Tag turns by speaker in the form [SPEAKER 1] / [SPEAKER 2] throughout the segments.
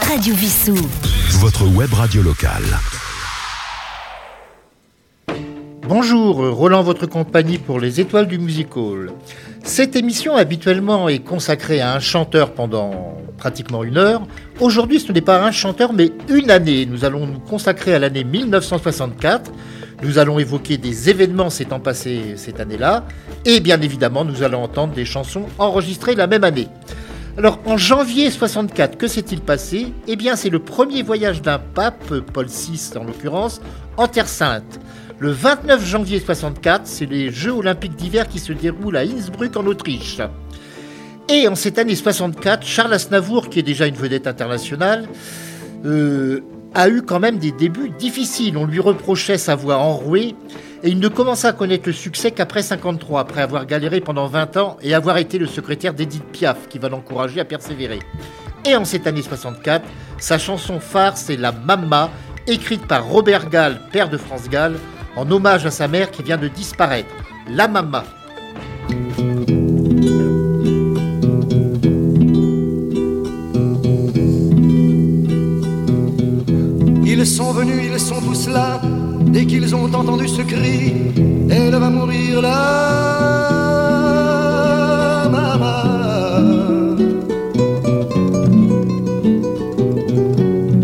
[SPEAKER 1] Radio Vissou.
[SPEAKER 2] Votre web radio locale.
[SPEAKER 3] Bonjour, Roland, votre compagnie pour les étoiles du music hall. Cette émission habituellement est consacrée à un chanteur pendant pratiquement une heure. Aujourd'hui, ce n'est pas un chanteur, mais une année. Nous allons nous consacrer à l'année 1964. Nous allons évoquer des événements s'étant passés cette année-là. Et bien évidemment, nous allons entendre des chansons enregistrées la même année. Alors, en janvier 64, que s'est-il passé? Eh bien, c'est le premier voyage d'un pape, Paul VI en l'occurrence, en Terre Sainte. Le 29 janvier 64, c'est les Jeux olympiques d'hiver qui se déroulent à Innsbruck en Autriche. Et en cette année 64, Charles Aznavour, qui est déjà une vedette internationale, euh, a eu quand même des débuts difficiles. On lui reprochait sa voix enrouée et il ne commença à connaître le succès qu'après 53, après avoir galéré pendant 20 ans et avoir été le secrétaire d'Edith Piaf, qui va l'encourager à persévérer. Et en cette année 64, sa chanson phare, c'est La Mamma, écrite par Robert Gall, père de France Gall, en hommage à sa mère qui vient de disparaître. La Mamma.
[SPEAKER 4] Ils sont venus, ils sont tous là, dès qu'ils ont entendu ce cri, elle va mourir là, maman.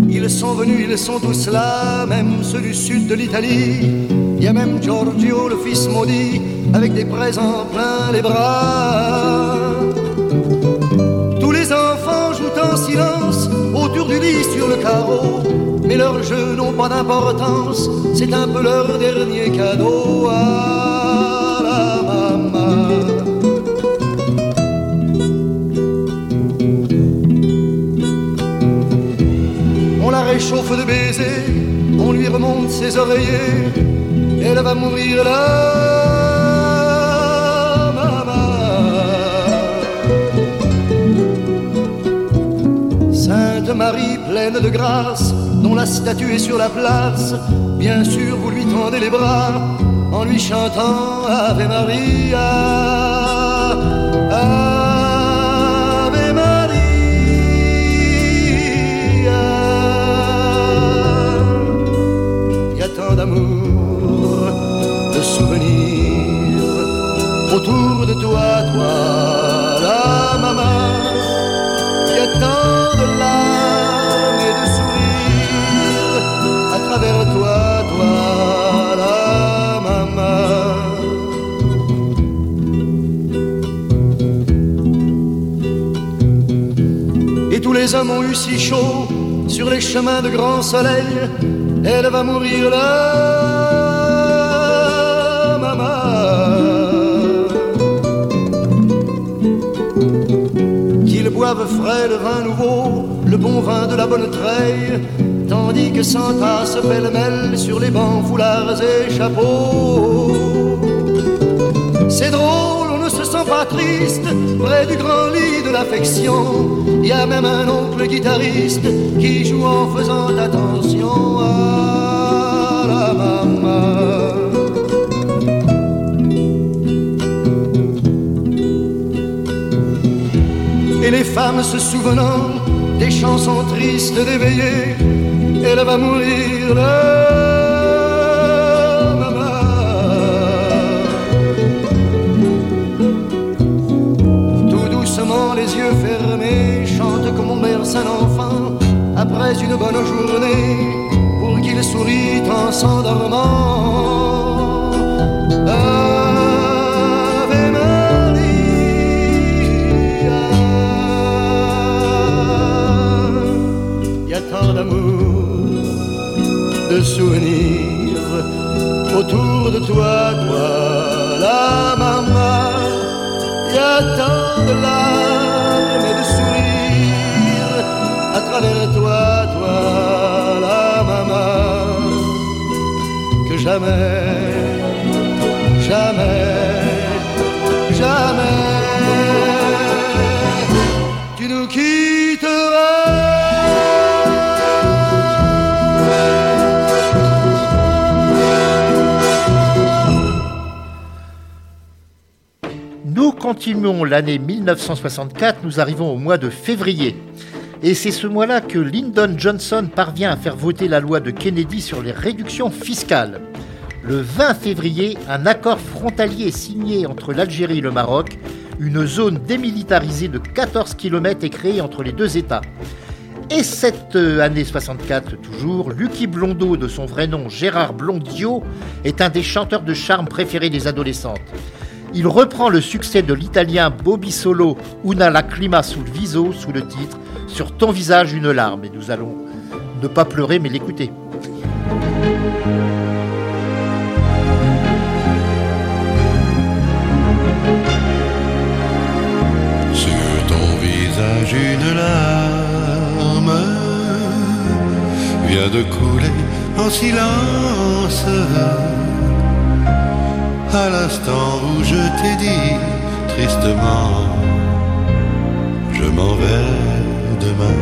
[SPEAKER 4] Ils sont venus, ils sont tous là, même ceux du sud de l'Italie. Il y a même Giorgio, le fils maudit, avec des présents plein les bras. Tous les enfants jouent en silence autour du lit sur le carreau, mais leurs jeux n'ont pas d'importance, c'est un peu leur dernier cadeau à la maman. On la réchauffe de baisers, on lui remonte ses oreillers, elle va mourir là, Marie pleine de grâce, dont la statue est sur la place, bien sûr vous lui tendez les bras en lui chantant Ave Maria. Ave Maria. Il y a tant d'amour, de souvenirs autour de toi, toi, les hommes ont eu si chaud sur les chemins de grand soleil. Elle va mourir là, maman. Qu'ils boivent frais le vin nouveau, le bon vin de la bonne treille, tandis que s'entassent pêle-mêle sur les bancs, foulards et chapeaux. C'est drôle, on ne se sent pas triste près du grand lit de l'affection. Il y a même un oncle guitariste qui joue en faisant attention à la maman. Et les femmes se souvenant des chansons tristes d'éveillé, elle va mourir un enfant après une bonne journée pour qu'il sourit en s'endormant. Ave Maria. Y a tant d'amour, de souvenirs autour de toi, toi, la maman. Y a tant de larmes à travers toi, toi, la maman, que jamais, jamais, jamais, tu nous quitteras.
[SPEAKER 3] Nous continuons l'année 1964, nous arrivons au mois de février. Et c'est ce mois-là que Lyndon Johnson parvient à faire voter la loi de Kennedy sur les réductions fiscales. Le 20 février, un accord frontalier est signé entre l'Algérie et le Maroc. Une zone démilitarisée de 14 km est créée entre les deux États. Et cette euh, année 64 toujours, Lucky Blondeau, de son vrai nom Gérard Blondio, est un des chanteurs de charme préférés des adolescentes. Il reprend le succès de l'italien Bobby Solo Una lacrima sul viso sous le titre Sur ton visage une larme. Et nous allons ne pas pleurer mais l'écouter.
[SPEAKER 1] Sur ton visage une larme vient de couler en silence. À l'instant où je t'ai dit tristement, je m'en vais demain.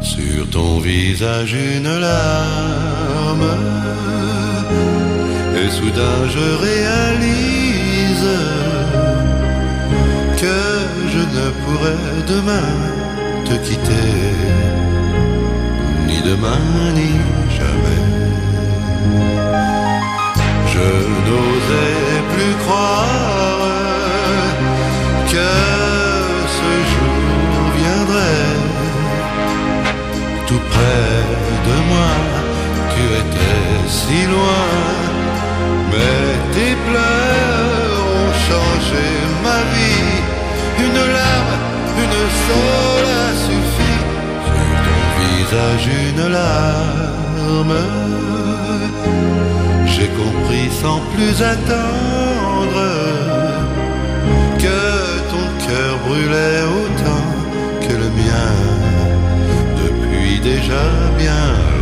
[SPEAKER 1] Sur ton visage une larme, et soudain je réalise que je ne pourrai demain te quitter, ni demain ni jamais. Je n'osais plus croire que de moi. Tu étais si loin, mais tes pleurs ont changé ma vie. Une larme, une seule a suffi. Sur ton visage, une larme. J'ai compris sans plus attendre que ton cœur brûlait autant déjà bien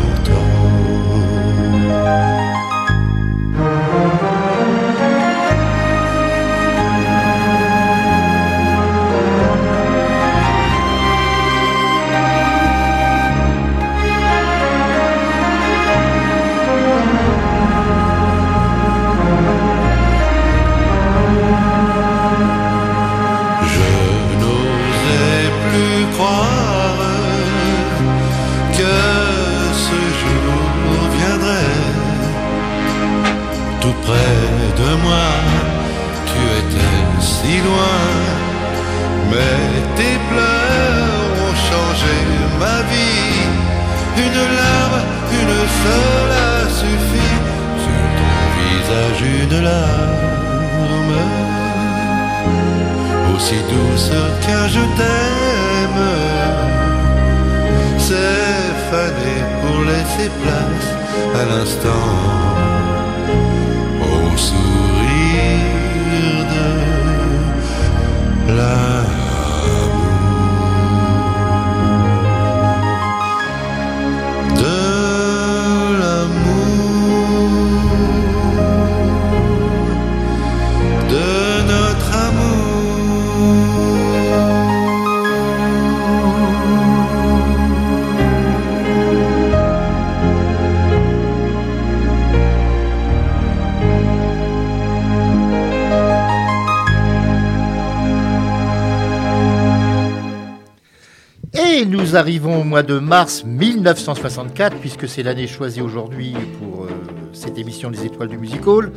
[SPEAKER 3] arrivons au mois de mars 1964, puisque c'est l'année choisie aujourd'hui pour euh, cette émission des Étoiles du Music Hall.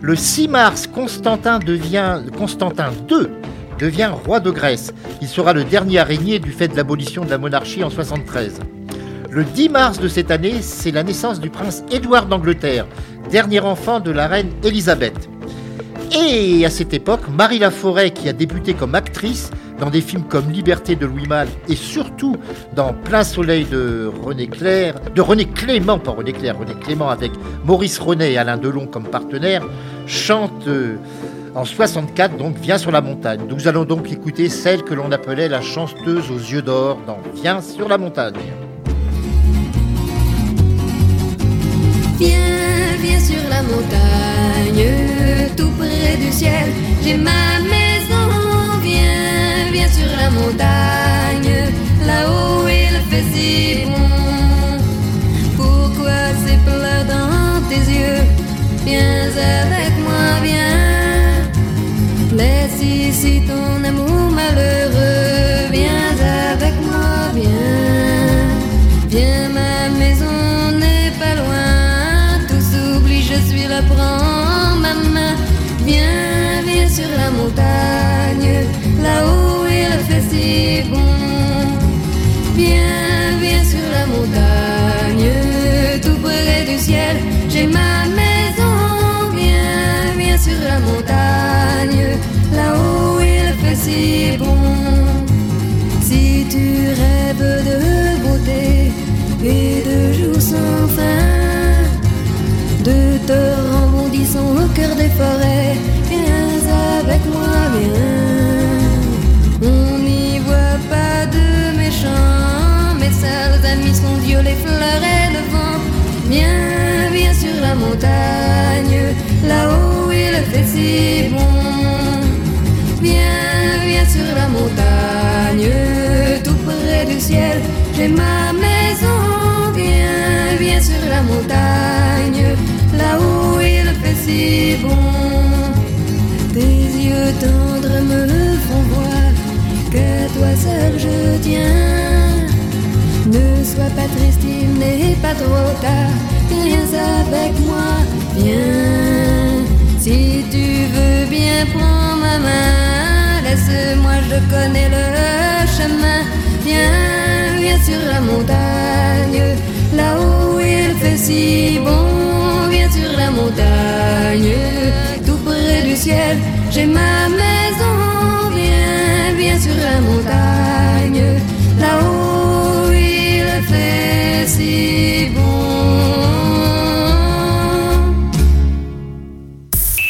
[SPEAKER 3] Le 6 mars, Constantin, devient, Constantin II devient roi de Grèce. Il sera le dernier à régner du fait de l'abolition de la monarchie en 73. Le 10 mars de cette année, c'est la naissance du prince Édouard d'Angleterre, dernier enfant de la reine Élisabeth. Et à cette époque, Marie Laforêt, qui a débuté comme actrice dans des films comme Liberté de Louis Malle et surtout dans Plein Soleil de René Clair, de René Clément, pas René Clair, René Clément avec Maurice René et Alain Delon comme partenaires, chante euh, en 64, donc Viens sur la montagne. Nous allons donc écouter celle que l'on appelait la chanteuse aux yeux d'or dans Viens sur la montagne.
[SPEAKER 5] Viens, viens sur la montagne, tout près du ciel. J'ai ma maison, viens, viens sur la montagne. Là-haut il fait si bon. Pourquoi ces pleurs dans tes yeux? Viens avec moi, viens. Laisse ici ton amour J'ai ma maison, viens, viens sur la montagne, là où il fait si bon. Tes yeux tendres me font voir que toi seul je tiens. Ne sois pas triste, il n'est pas trop tard. Viens avec moi, viens. Si tu veux bien prendre ma main, laisse-moi, je connais le chemin. Viens, viens sur la montagne, là où il fait si bon. Viens sur la montagne, tout près du ciel. J'ai ma maison, viens, viens sur la montagne, là où il fait si bon.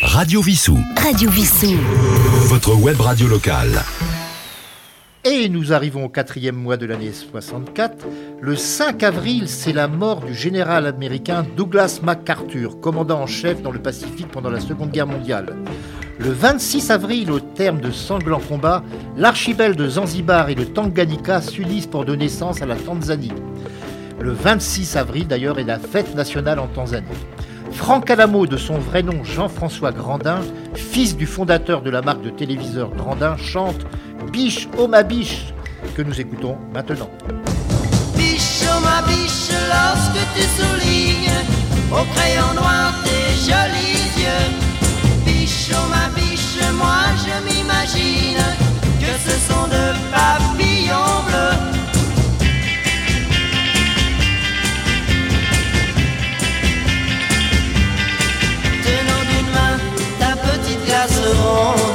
[SPEAKER 2] Radio Vissou.
[SPEAKER 6] Radio Vissou.
[SPEAKER 2] Votre web radio locale.
[SPEAKER 3] Et nous arrivons au quatrième mois de l'année 64. Le 5 avril, c'est la mort du général américain Douglas MacArthur, commandant en chef dans le Pacifique pendant la Seconde Guerre mondiale. Le 26 avril, au terme de sanglants combats, l'archipel de Zanzibar et le Tanganyika s'unissent pour donner naissance à la Tanzanie. Le 26 avril, d'ailleurs, est la fête nationale en Tanzanie. Franck Alamo, de son vrai nom Jean-François Grandin, fils du fondateur de la marque de téléviseurs Grandin, chante Biche, oh ma biche, que nous écoutons maintenant.
[SPEAKER 7] Biche, oh ma biche, lorsque tu soulignes au crayon noir tes jolis yeux. Biche, oh ma biche, moi je m'imagine que ce sont de papillons bleus. Tenant d'une main ta petite glace ronde,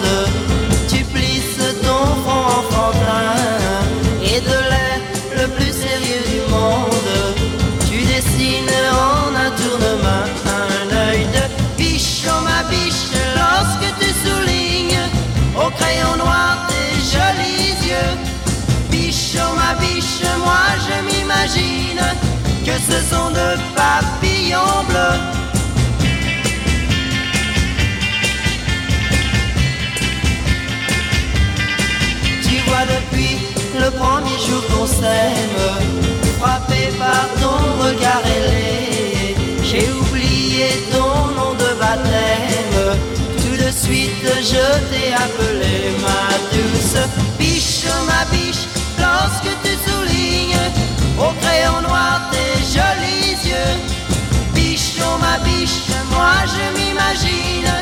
[SPEAKER 7] que ce sont de papillons bleus. Tu vois depuis le premier jour qu'on s'aime, frappé par ton regard ailé, j'ai oublié ton nom de baptême. Tout de suite je t'ai appelé ma douce biche, ma biche, lorsque tu soulignes au crayon noir jolis yeux. Biche, oh ma biche, moi je m'imagine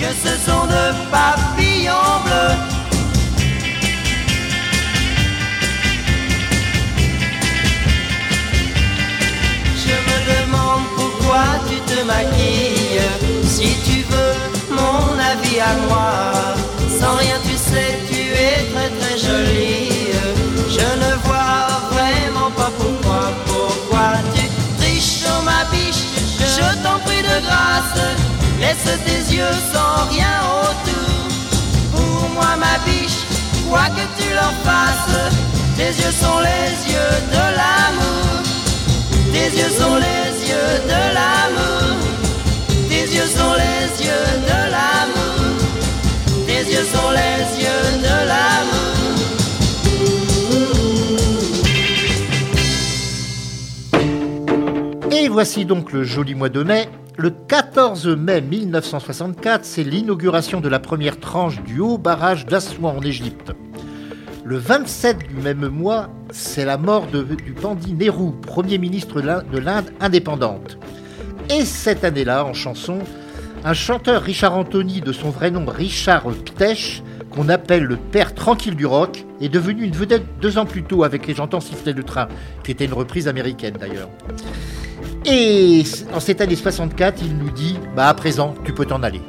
[SPEAKER 7] que ce sont de papillons bleus. Je me demande pourquoi tu te maquilles. Si tu veux mon avis à moi, sans rien tu sais, tu es très très jolie. Je ne grâce, laisse tes yeux sans rien autour. Pour moi ma biche, quoi que tu leur fasses, tes yeux sont les yeux de l'amour. Tes yeux sont les yeux de l'amour. Tes yeux sont les yeux de l'amour. Tes yeux sont les yeux de l'amour.
[SPEAKER 3] Et voici donc le joli mois de mai. Le 14 mai 1964, c'est l'inauguration de la première tranche du haut barrage d'Assouan en Égypte. Le 27 du même mois, c'est la mort du Pandit Nehru, Premier ministre de l'Inde- de l'Inde indépendante. Et cette année-là, en chanson, un chanteur Richard Anthony, de son vrai nom Richard Ptesh, qu'on appelle le père tranquille du rock, est devenu une vedette deux ans plus tôt avec Les J'entends siffler le train, qui était une reprise américaine d'ailleurs. Et en cette année 64, il nous dit Bah à présent, tu peux t'en aller.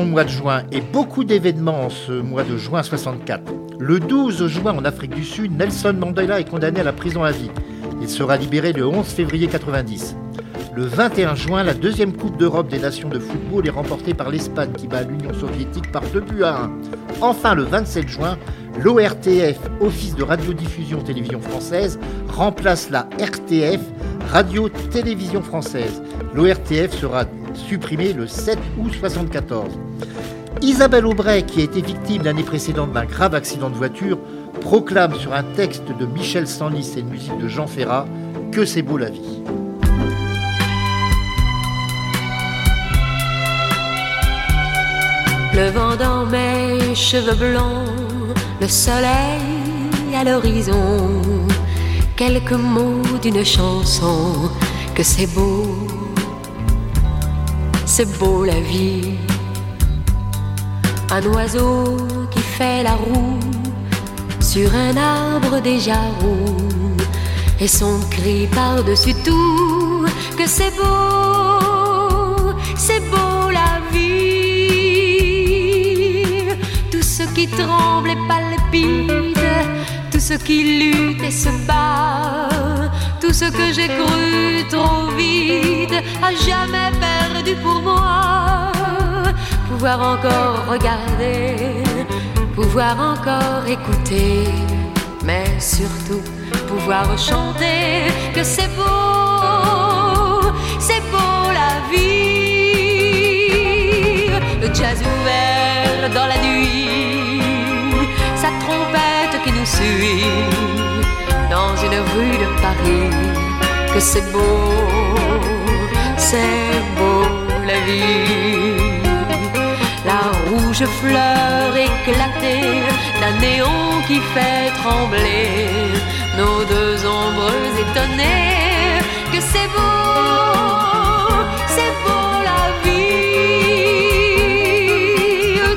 [SPEAKER 7] Au
[SPEAKER 3] mois de juin et beaucoup d'événements en ce mois de juin 64. Le 12 juin en Afrique du Sud, Nelson Mandela est condamné à la prison à vie. Il sera libéré le 11 février 90. Le 21 juin, la deuxième Coupe d'Europe des Nations de football est remportée par l'Espagne qui bat l'Union soviétique par 2 buts à 1. Enfin, le 27 juin, l'ORTF, Office de radiodiffusion télévision française, remplace la RTF, Radio-Télévision française. L'ORTF sera supprimée le 7 août 74. Isabelle Aubray, qui a été victime l'année précédente d'un grave accident de voiture, proclame sur un texte de Michel Sanlis et une musique de Jean Ferrat que c'est beau la vie.
[SPEAKER 6] Le vent dans mes cheveux blonds, le soleil à l'horizon, quelques mots d'une chanson, que c'est beau, c'est beau la vie. Un oiseau qui fait la roue sur un arbre déjà roux, et son cri par-dessus tout, que c'est beau, c'est beau la vie. Tout ce qui tremble et palpite, tout ce qui lutte et se bat, tout ce que j'ai cru trop vite, à jamais perdu pour moi. Pouvoir encore regarder, pouvoir encore écouter, mais surtout pouvoir chanter que c'est beau, c'est beau la vie. Le jazz ouvert dans la nuit, sa trompette qui nous suit dans une rue de Paris, que c'est beau, c'est beau la vie. La rouge fleur éclatée d'un néon qui fait trembler nos deux ombres étonnées, que c'est beau, c'est beau la vie.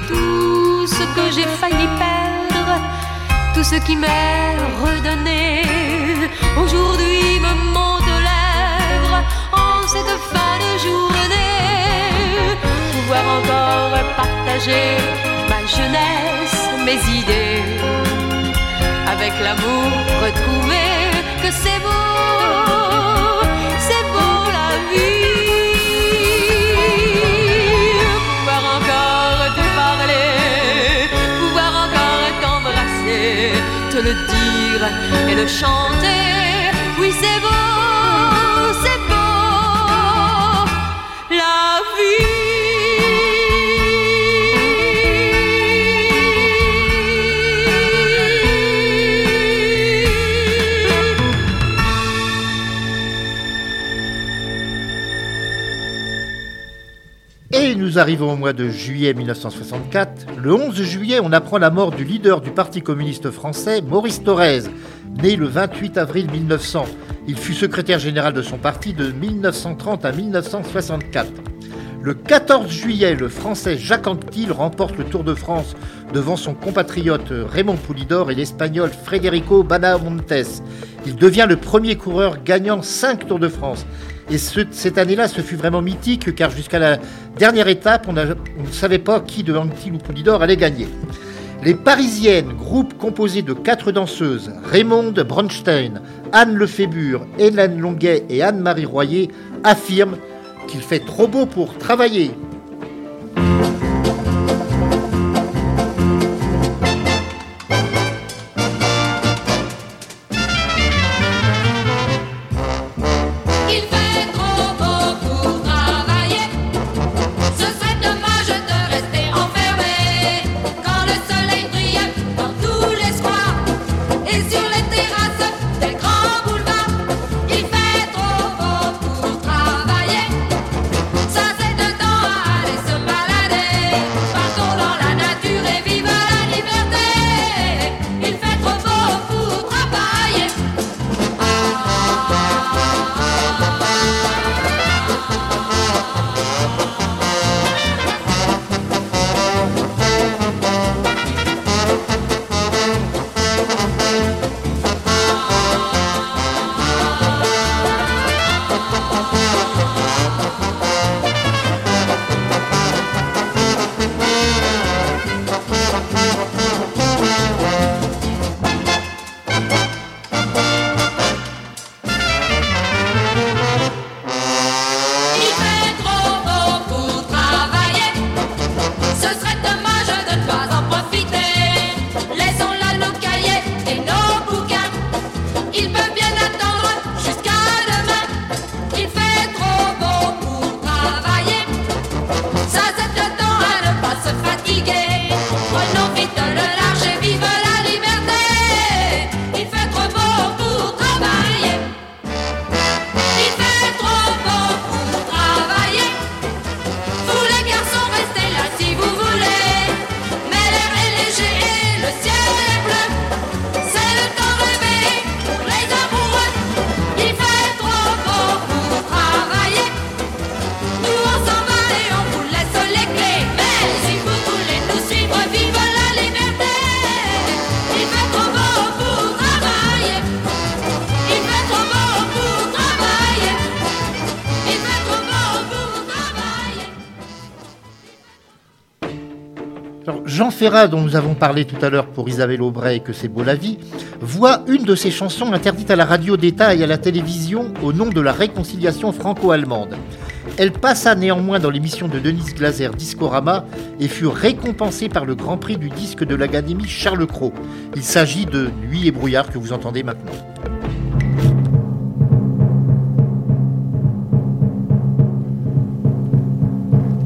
[SPEAKER 6] Tout ce que j'ai failli perdre, tout ce qui m'est redonné, ma jeunesse, mes idées avec l'amour retrouvé, que c'est beau, c'est beau la vie. Pouvoir encore te parler, pouvoir encore t'embrasser, te le dire et le chanter, oui c'est beau,
[SPEAKER 3] nous arrivons au mois de juillet 1964. Le 11 juillet, on apprend la mort du leader du Parti communiste français, Maurice Thorez, né le 28 avril 1900. Il fut secrétaire général de son parti de 1930 à 1964. Le 14 juillet, le Français Jacques Anquetil remporte le Tour de France devant son compatriote Raymond Poulidor et l'Espagnol Federico Banamontes. Il devient le premier coureur gagnant 5 Tours de France. Et ce- cette année-là, ce fut vraiment mythique car jusqu'à la dernière étape, on, ne savait pas qui de Anquetil ou Poulidor allait gagner. Les Parisiennes, groupe composé de quatre danseuses, Raymonde Bronstein, Anne Lefébure, Hélène Longuet et Anne-Marie Royer, affirment qu'il fait trop beau pour travailler. Dont nous avons parlé tout à l'heure pour Isabelle Aubray et que c'est beau la vie, voit une de ses chansons interdite à la radio d'État et à la télévision au nom de la réconciliation franco-allemande. Elle passa néanmoins dans l'émission de Denise Glaser Discorama et fut récompensée par le Grand Prix du disque de l'Académie Charles Cros. Il s'agit de Nuit et brouillard que vous entendez maintenant.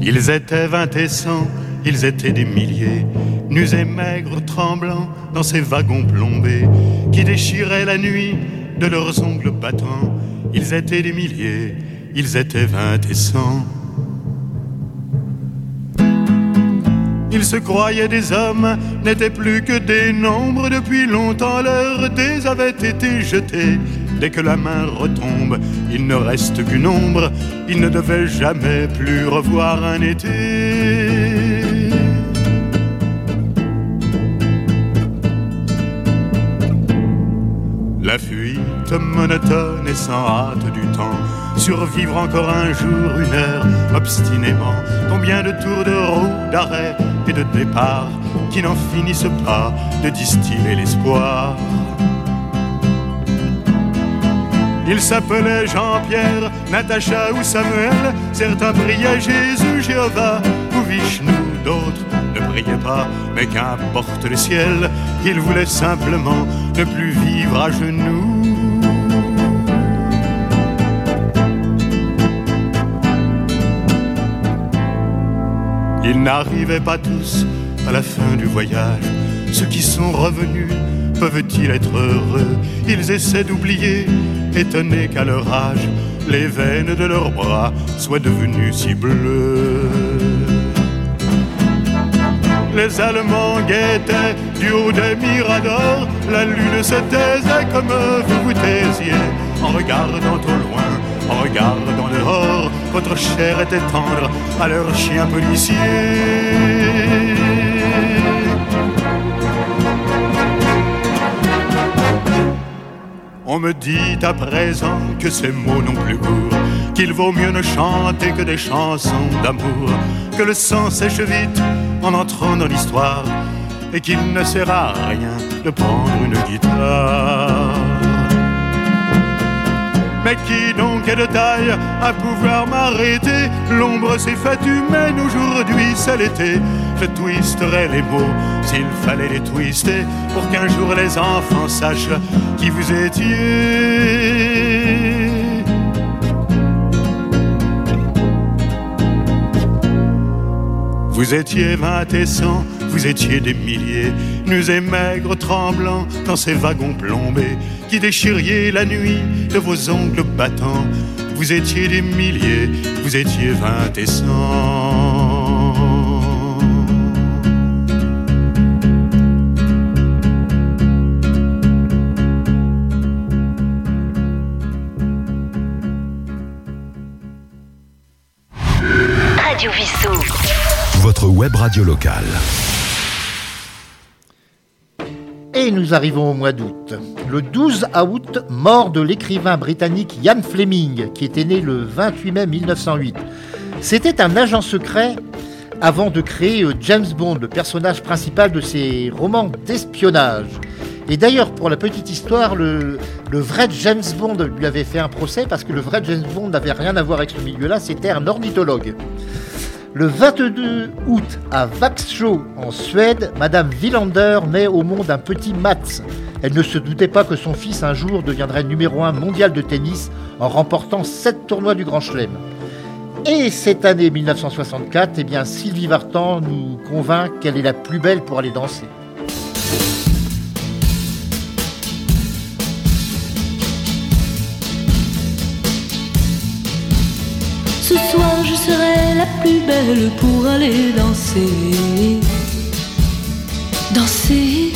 [SPEAKER 8] Ils étaient vingt et cent, ils étaient des milliers, nus et maigres, tremblants dans ces wagons plombés qui déchiraient la nuit de leurs ongles battants. Ils étaient des milliers, ils étaient vingt et cent. Ils se croyaient des hommes, n'étaient plus que des nombres. Depuis longtemps, leurs dés avaient été jetés. Dès que la main retombe, il ne reste qu'une ombre. Ils ne devaient jamais plus revoir un été. La fuite monotone et sans hâte du temps. Survivre encore un jour, une heure, obstinément. Combien de tours de roue, d'arrêt et de départ qui n'en finissent pas de distiller l'espoir. Ils s'appelaient Jean-Pierre, Natacha ou Samuel. Certains priaient Jésus, Jéhovah ou Vishnu, d'autres ne priaient pas, mais qu'importe le ciel, ils voulaient simplement ne plus vivre à genoux. Ils n'arrivaient pas tous à la fin du voyage. Ceux qui sont revenus peuvent-ils être heureux? Ils essaient d'oublier, étonnés qu'à leur âge, les veines de leurs bras soient devenues si bleues. Les Allemands guettaient du haut des miradors, la lune se taisait comme vous vous taisiez, en regardant au loin, en regardant dehors, votre chair était tendre à leur chien policier. On me dit à présent que ces mots n'ont plus cours, qu'il vaut mieux ne chanter que des chansons d'amour, que le sang sèche vite en entrant dans l'histoire, et qu'il ne sert à rien de prendre une guitare. Mais qui donc est de taille à pouvoir m'arrêter? L'ombre s'est faite humaine aujourd'hui, c'est l'été. Je twisterai les mots s'il fallait les twister pour qu'un jour les enfants sachent qui vous étiez. Vous étiez vingt et cent, vous étiez des milliers, nus et maigres, tremblants dans ces wagons plombés, qui déchiriez la nuit de vos ongles battants. Vous étiez des milliers, vous étiez vingt et cent.
[SPEAKER 2] Web radio locale.
[SPEAKER 3] Et nous arrivons au mois d'août. Le 12 août, mort de l'écrivain britannique Ian Fleming, qui était né le 28 mai 1908. C'était un agent secret avant de créer euh, James Bond, le personnage principal de ses romans d'espionnage. Et d'ailleurs, pour la petite histoire, le, le, vrai James Bond lui avait fait un procès parce que le vrai James Bond n'avait rien à voir avec ce milieu-là, c'était un ornithologue. Le 22 août, à Vaxsjö, en Suède, Madame Wilander met au monde un petit Mats. Elle ne se doutait pas que son fils un jour deviendrait numéro 1 mondial de tennis en remportant 7 tournois du Grand Chelem. Et cette année 1964, eh Sylvie Vartan nous convainc qu'elle est la plus belle pour aller danser.
[SPEAKER 9] Je serai la plus belle pour aller danser. Danser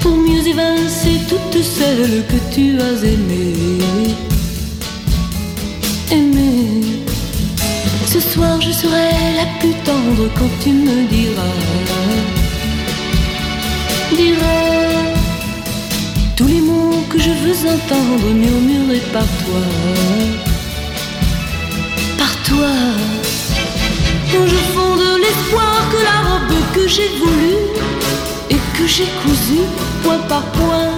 [SPEAKER 9] pour mieux évincer toutes celles que tu as aimées. Aimer. Ce soir je serai la plus tendre quand tu me diras. Diras tous les mots que je veux entendre murmurés par toi toi. Je fonde l'espoir que la robe que j'ai voulu et que j'ai cousu point par point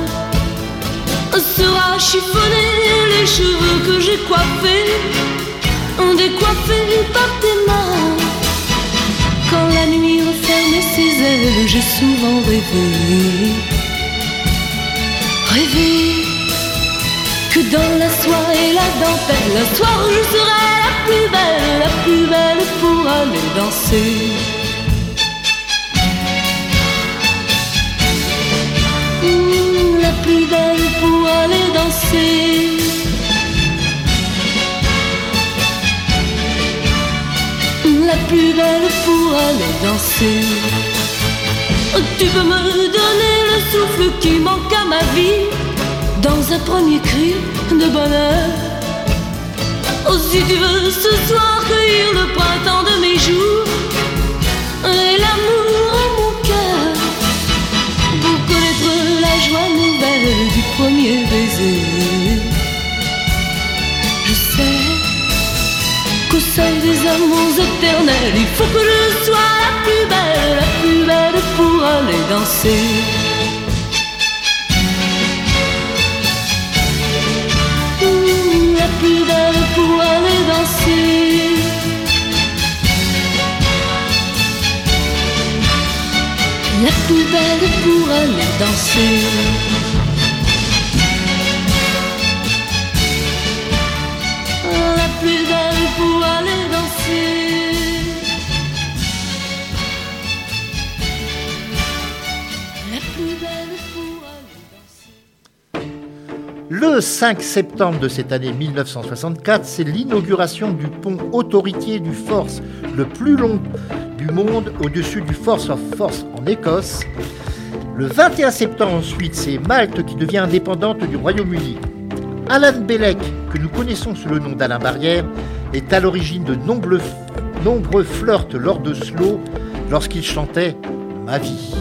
[SPEAKER 9] sera chiffonné les cheveux que j'ai coiffés, décoiffés par tes mains. Quand la nuit referme ses ailes, j'ai souvent rêvé, rêvé que dans la soie et la dentelle, la soir je serai plus belle, la plus belle pour aller danser. plus belle pour aller danser. La plus belle pour aller danser. Tu peux me donner le souffle qui manque à ma vie dans un premier cri de bonheur. Oh, si tu veux ce soir cueillir le printemps de mes jours et l'amour joie nouvelle du premier baiser. Je sais qu'au sein des amours éternels, il faut que je sois la plus belle, la plus belle pour aller danser. Danser. La plus belle pour danser. La plus belle pour danser.
[SPEAKER 10] Le 5 septembre de cette année 1964, c'est l'inauguration du pont autoritier du Force, le plus long du monde au-dessus du Force of Force en Écosse. Le 21 septembre ensuite, c'est Malte qui devient indépendante du Royaume-Uni. Alan Bellec, que nous connaissons sous le nom d'Alain Barrière, est à l'origine de nombreux, nombreux flirts lors de Slow lorsqu'il chantait Ma vie.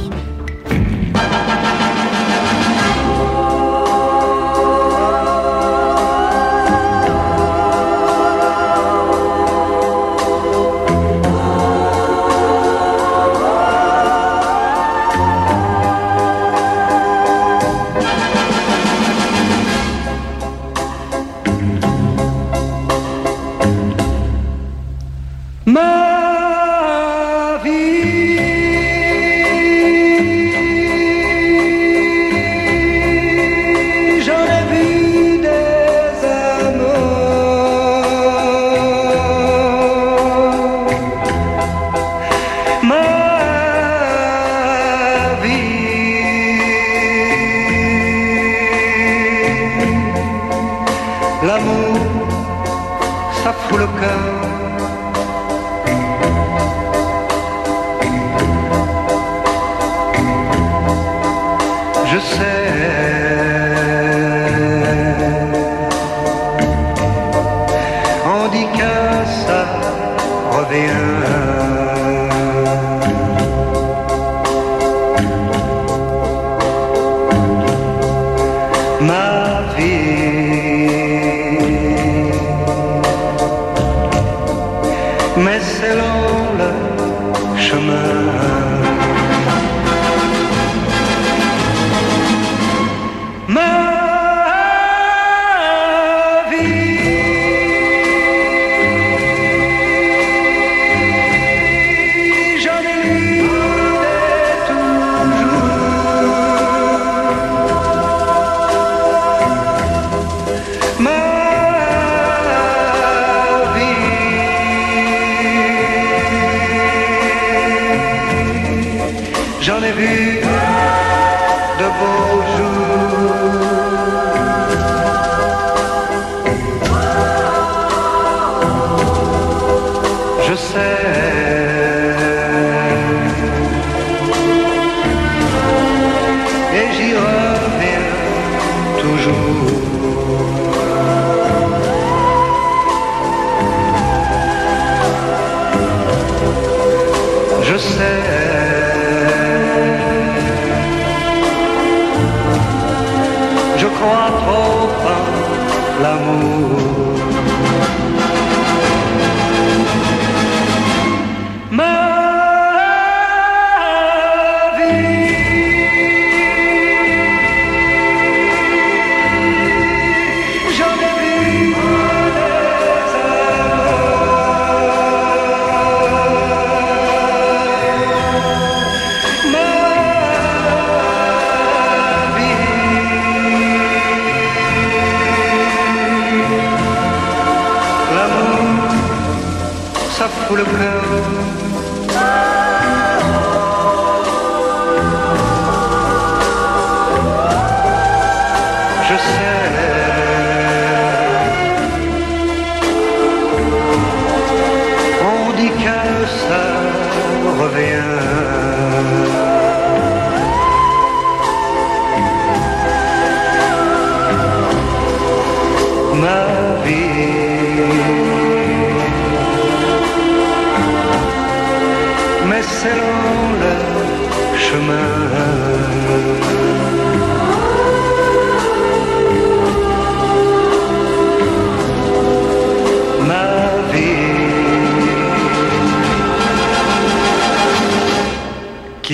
[SPEAKER 4] Fout le.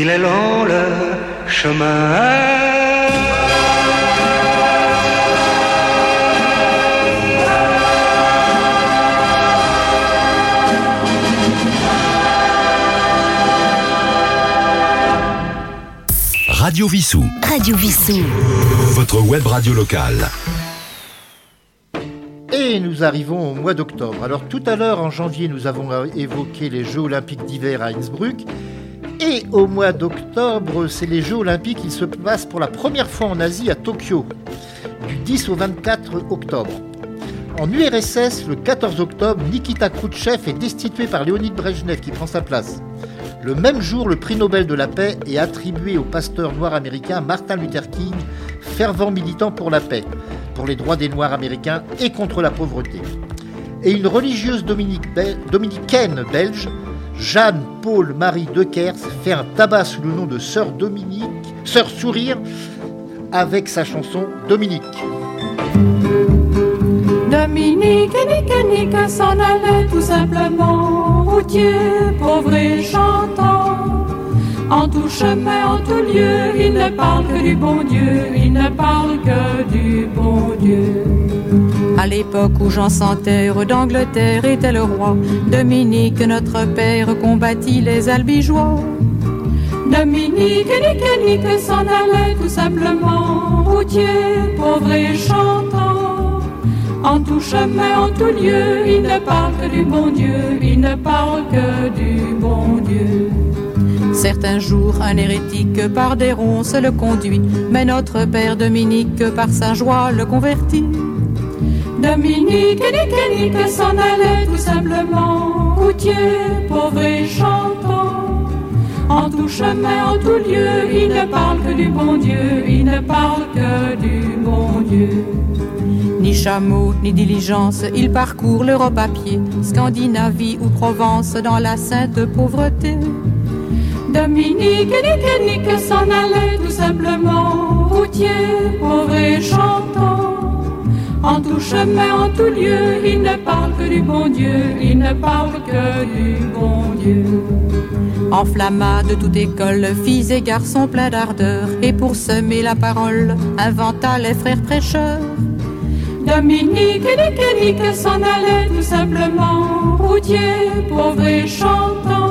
[SPEAKER 4] Est long le chemin.
[SPEAKER 2] Radio Vissou.
[SPEAKER 5] Radio Vissou.
[SPEAKER 2] Votre web radio locale.
[SPEAKER 3] Et nous arrivons au mois d'octobre. Alors tout à l'heure, en janvier, nous avons évoqué les Jeux olympiques d'hiver à Innsbruck. Et au mois d'octobre, c'est les Jeux olympiques qui se passent pour la première fois en Asie à Tokyo, du 10 au 24 octobre. En URSS, le 14 octobre, Nikita Khrouchtchev est destitué par Léonid Brejnev qui prend sa place. Le même jour, le prix Nobel de la paix est attribué au pasteur noir américain Martin Luther King, fervent militant pour la paix, pour les droits des Noirs américains et contre la pauvreté. Et une religieuse dominicaine belge, Jeanne Paul Marie Dekers, fait un tabac sous le nom de Sœur Dominique, Sœur Sourire, avec sa chanson Dominique.
[SPEAKER 11] Dominique, nique, nique, s'en allait tout simplement, routier, pauvre et chantant. En tout chemin, en tout lieu, il ne parle que du bon Dieu, il ne parle que du bon Dieu.
[SPEAKER 12] À l'époque où Jean Santerre d'Angleterre était le roi, Dominique, notre père, combattit les albigeois.
[SPEAKER 11] Dominique, nique, nique, s'en allait tout simplement, routier, pauvre et chantant. En tout chemin, en tout lieu, il ne parle que du bon Dieu, il ne parle que du bon Dieu.
[SPEAKER 12] Certains jours, un hérétique par des ronces le conduit, mais notre père Dominique par sa joie le convertit.
[SPEAKER 11] Dominique, nique, nique, s'en allait tout simplement, routier, pauvre et. En tout chemin, en tout lieu, il ne parle que du bon Dieu, il ne parle que du bon Dieu.
[SPEAKER 12] Ni chameau, ni diligence, il parcourt l'Europe à pied, Scandinavie ou Provence dans la sainte pauvreté.
[SPEAKER 11] Dominique, nique, nique, s'en allait tout simplement, routier, pauvre et chantant. En tout chemin, en tout lieu, il ne parle que du bon Dieu, il ne parle que du bon Dieu.
[SPEAKER 12] Enflamma de toute école, filles et garçons pleins d'ardeur, et pour semer la parole, inventa les frères prêcheurs.
[SPEAKER 11] Dominique, nique, nique, s'en allait tout simplement, routier, pauvre et chantant.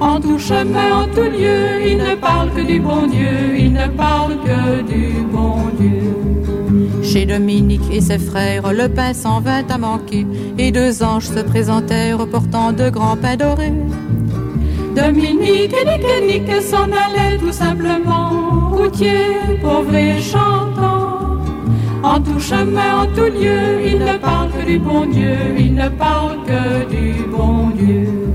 [SPEAKER 11] En tout chemin, en tout lieu, il ne parle que du bon Dieu, il ne parle que du bon Dieu.
[SPEAKER 12] Chez Dominique et ses frères, le pain s'en vint à manquer, et deux anges se présentèrent portant de grands pains dorés.
[SPEAKER 11] Dominique, nique, nique, s'en allait tout simplement, routier, pauvre et chantant. En tout chemin, en tout lieu, il ne parle que du bon Dieu, il ne parle que du bon Dieu.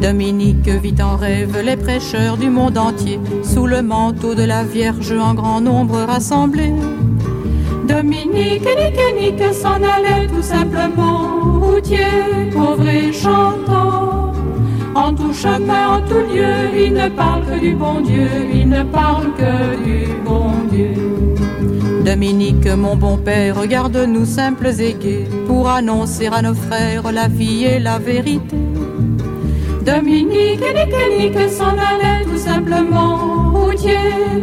[SPEAKER 12] Dominique vit en rêve les prêcheurs du monde entier, sous le manteau de la Vierge en grand nombre rassemblés.
[SPEAKER 11] Dominique, nique, nique, s'en allait tout simplement, routier, pauvre et chantant. En tout chemin, en tout lieu, il ne parle que du bon Dieu, il ne parle que du bon Dieu.
[SPEAKER 12] Dominique, mon bon père, regarde-nous simples et gais, pour annoncer à nos frères la vie et la vérité.
[SPEAKER 11] Dominique, nique, nique, s'en allait tout simplement, routier,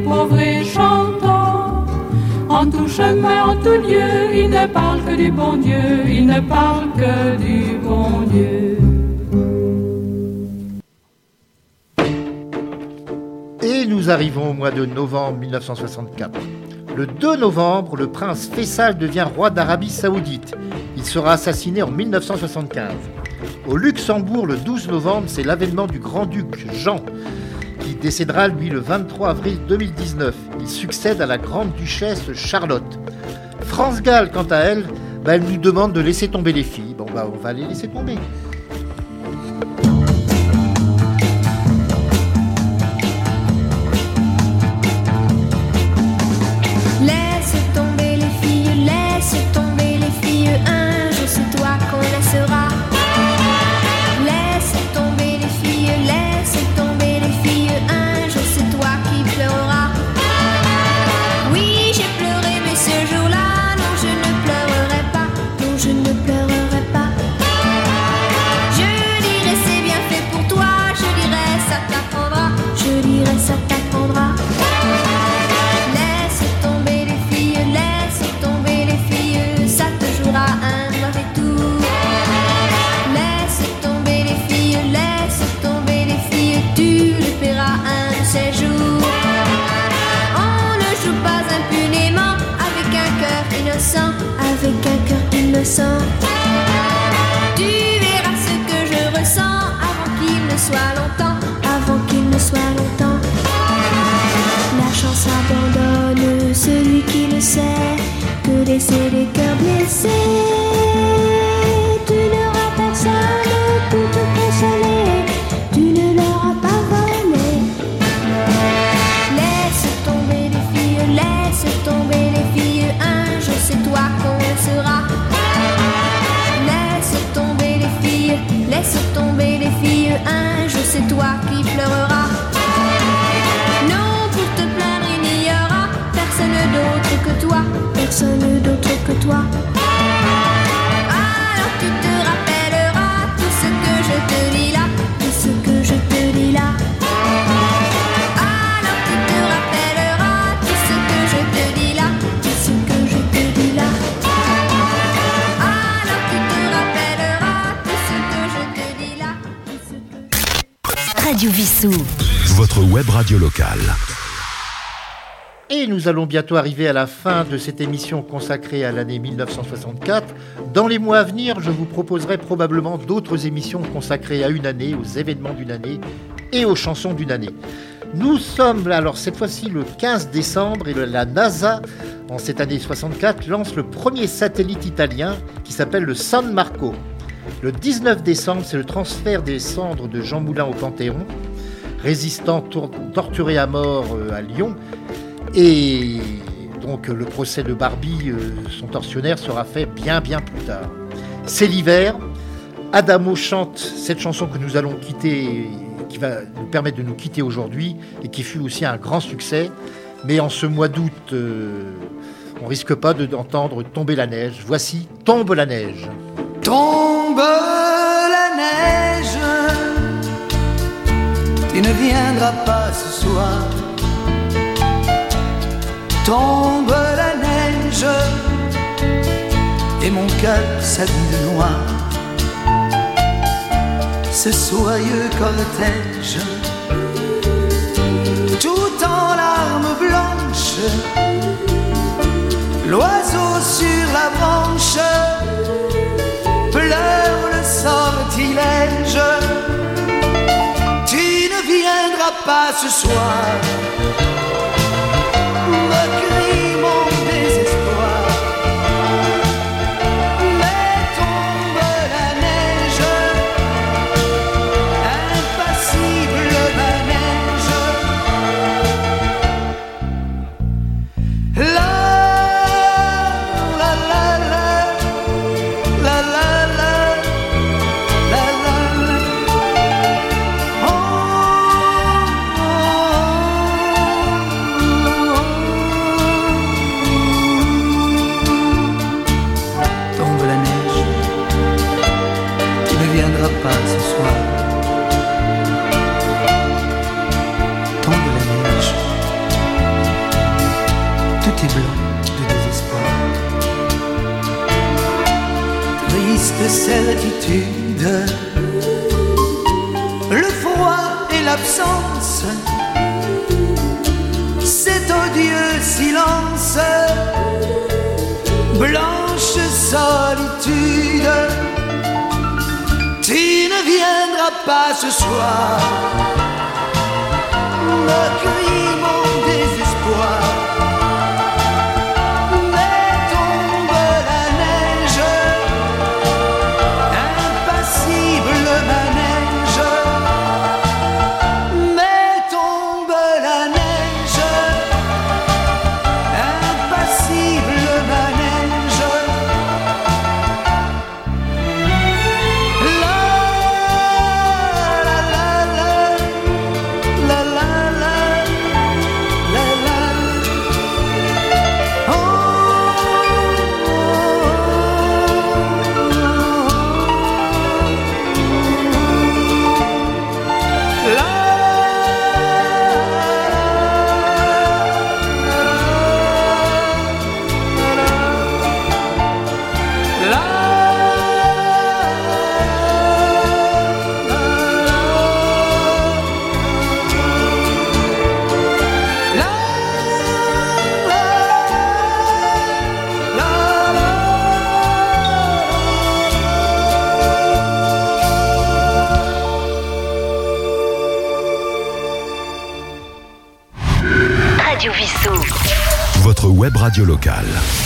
[SPEAKER 11] pauvre et chantant. En tout chemin, en tout lieu, il ne parle que du bon Dieu, il ne parle que du bon Dieu.
[SPEAKER 3] Et nous arrivons au mois de novembre 1964. Le 2 novembre, le prince Faisal devient roi d'Arabie Saoudite. Il sera assassiné en 1975. Au Luxembourg, le 12 novembre, c'est l'avènement du grand-duc Jean, qui décédera lui le 23 avril 2019. Il succède à la grande-duchesse Charlotte. France Gall, quant à elle, bah, elle nous demande de laisser tomber les filles. Bon, bah, on va les laisser tomber.
[SPEAKER 13] song un jour c'est toi qui pleureras. Non, pour te plaindre, il n'y aura personne d'autre que toi, personne d'autre que toi.
[SPEAKER 2] Votre web radio locale.
[SPEAKER 3] Et nous allons bientôt arriver à la fin de cette émission consacrée à l'année 1964. Dans les mois à venir, je vous proposerai probablement d'autres émissions consacrées à une année, aux événements d'une année et aux chansons d'une année. Nous sommes alors cette fois-ci le 15 décembre et la NASA, en cette année 64, lance le premier satellite italien qui s'appelle le San Marco. Le 19 décembre, c'est le transfert des cendres de Jean Moulin au Panthéon, résistant torturé à mort euh, à Lyon. Et donc euh, le procès de Barbie, euh, son tortionnaire, sera fait bien bien plus tard. C'est l'hiver. Adamo chante cette chanson que nous allons quitter, qui va nous permettre de nous quitter aujourd'hui et qui fut aussi un grand succès. Mais en ce mois d'août, euh, on risque pas de- d'entendre tomber la neige. Voici Tombe la neige.
[SPEAKER 10] Tombe la neige, ne viendras pas ce soir. Tombe la neige, et mon cœur s'habille noir. Ce soyeux cortège, tout en larmes blanches, l'oiseau sur la branche pleure pas ce soir. Blanche solitude. Tu ne viendras pas ce soir.
[SPEAKER 2] radio locale.